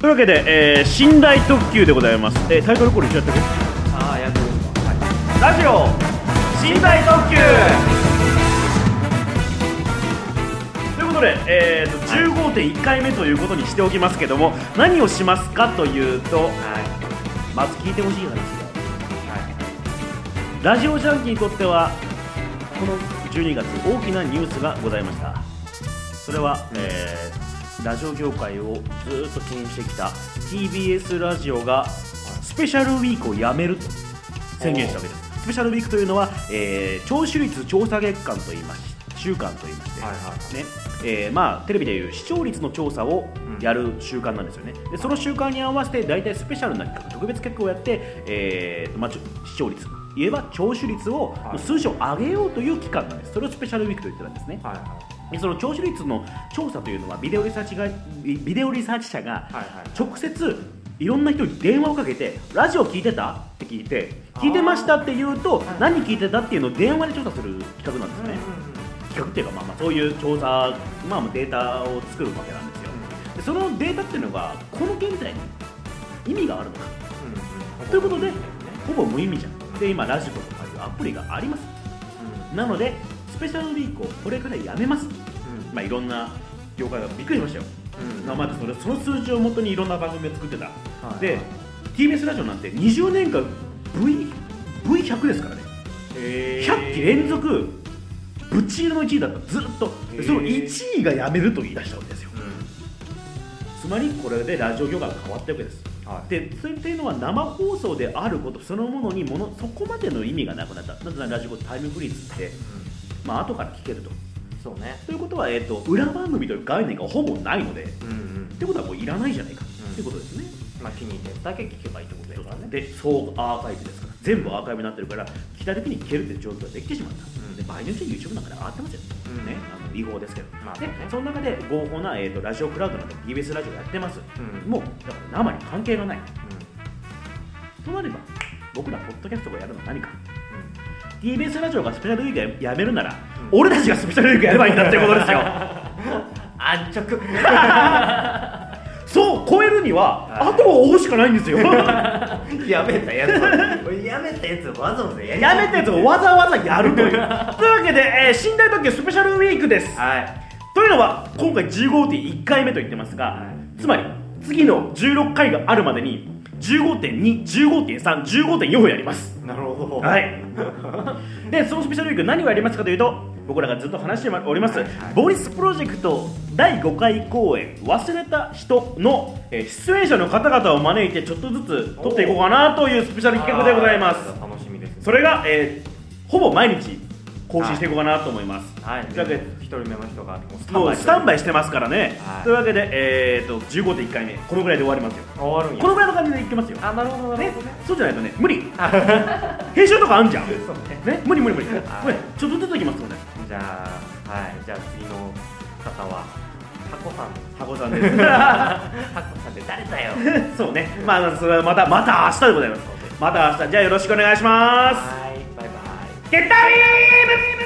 というわけで、えー、寝台特急でございます、えー、タイトルコール一緒やってく？れああやってる。はいラジオ寝台特急。ということで、えー、と15.1回目ということにしておきますけども何をしますかというとはい。まず聞いてほしい話がはい。ラジオジャンキーにとってはこの12月大きなニュースがございました。それは、えーラジオ業界をずっと牽引してきた TBS ラジオがスペシャルウィークをやめると宣言したわけです。スペシャルウィークというのは、えー聴取率調査月間といいまし週間といいまして、はいはい。ね。えーまあ、テレビでいう視聴率の調査をやる習慣なんですよね、でその習慣に合わせて大体スペシャルな企画特別企画をやって、えーとまあ、視聴率言えば聴取率をはい。数字を上げようという期間なんです。それをスペシャルウィークと言ってたんですね。はいはでその聴取率の調査というのはビデオリサーチがビビデオリサーチ社が直接いろんな人に電話をかけてラジオ聞いてた？って聞いて聞いてましたって言うとはい。何聞いてたっていうのを電話で調査する企画なんですね、企画っていうか、まあ、まあそういう調査、まあ、データを作るわけなんですよ。でそのデータっていうのがこの現在に意味があるのか。ということでほぼ無意味じゃん。で今ラジコとかいうアプリがあります。なのでスペシャルウィークをこれからやめます、まあ、いろんな業界がびっくりしましたよ、まあまずそれその数字をもとにいろんな番組を作ってた、で TBS ラジオなんて20年間 V V100 ですからね。100期連続ぶっちぎりの1位だった。ずっと。でその1位がやめると言い出したわけですよ。つまりこれでラジオ業界が変わったわけです。でそれっていうのは生放送であることそのものにものそこまでの意味がなくなった。なぜならラジオタイムフリーズって、まあ後から聞けると。そうね。ということは、えー、と裏番組という概念がほぼないのでっうんうん。てことはもういらないじゃないか、うん。っていうことですね。まあ気に入ってるだけ聞けばいいってことだからねで総アーカイブですから。全部アーカイブになってるから来た時に聞けるっていう状況ができてしまった、ん。で場合によって YouTube なんかで上がってますよ、うん。ね、あの違法ですけど、でまあね。その中で合法な、えー、とラジオクラウドなど TBS ラジオやってます、うん。もうだから生に関係がない。となれば僕らポッドキャストがやるのは何か TBS ラジオがスペシャルウィークやめるなら、うん俺たちがスペシャルウィークやればいいんだっていうことですよ。安直。そう超えるにははい。あとを追うしかないんですよ。やめたやつやめたやつわざわざやりやめたやつをわざわざやるという。というわけで、えー、寝台特急スペシャルウィークです。はい。というのは今回15.1回目と言ってますが、はい。つまり次の16回があるまでに15.2、15.3、15.4をやります。なるほど。はい。でそのスペシャルウィーク何をやりますかというと僕らがずっと話しております、はいはい。ボリスプロジェクト第5回公演「忘れた人の」えー出演者の方々を招いてちょっとずつ撮っていこうかなというスペシャル企画でございます。楽しみですそれが、えーほぼ毎日更新していこうかなと思います、はい。というわけで。一人目の人がもうスタンバイイしてますからね、はい。というわけで、えー、と15.1回目。このぐらいで終わりますよ。終わるんや。このぐらいの感じでいきますよ。あなるほどなね。そうじゃないとね無理。編集とかあんじゃん。そうね。ね。無理無理無理、はい。これちょっとずついきますのでじゃあはい。じゃあ次の方はタコさん。箱さんです。タコさんって誰だよ。そうね。まあそれはまたまた明日でございます。また明日。じゃあよろしくお願いしますはい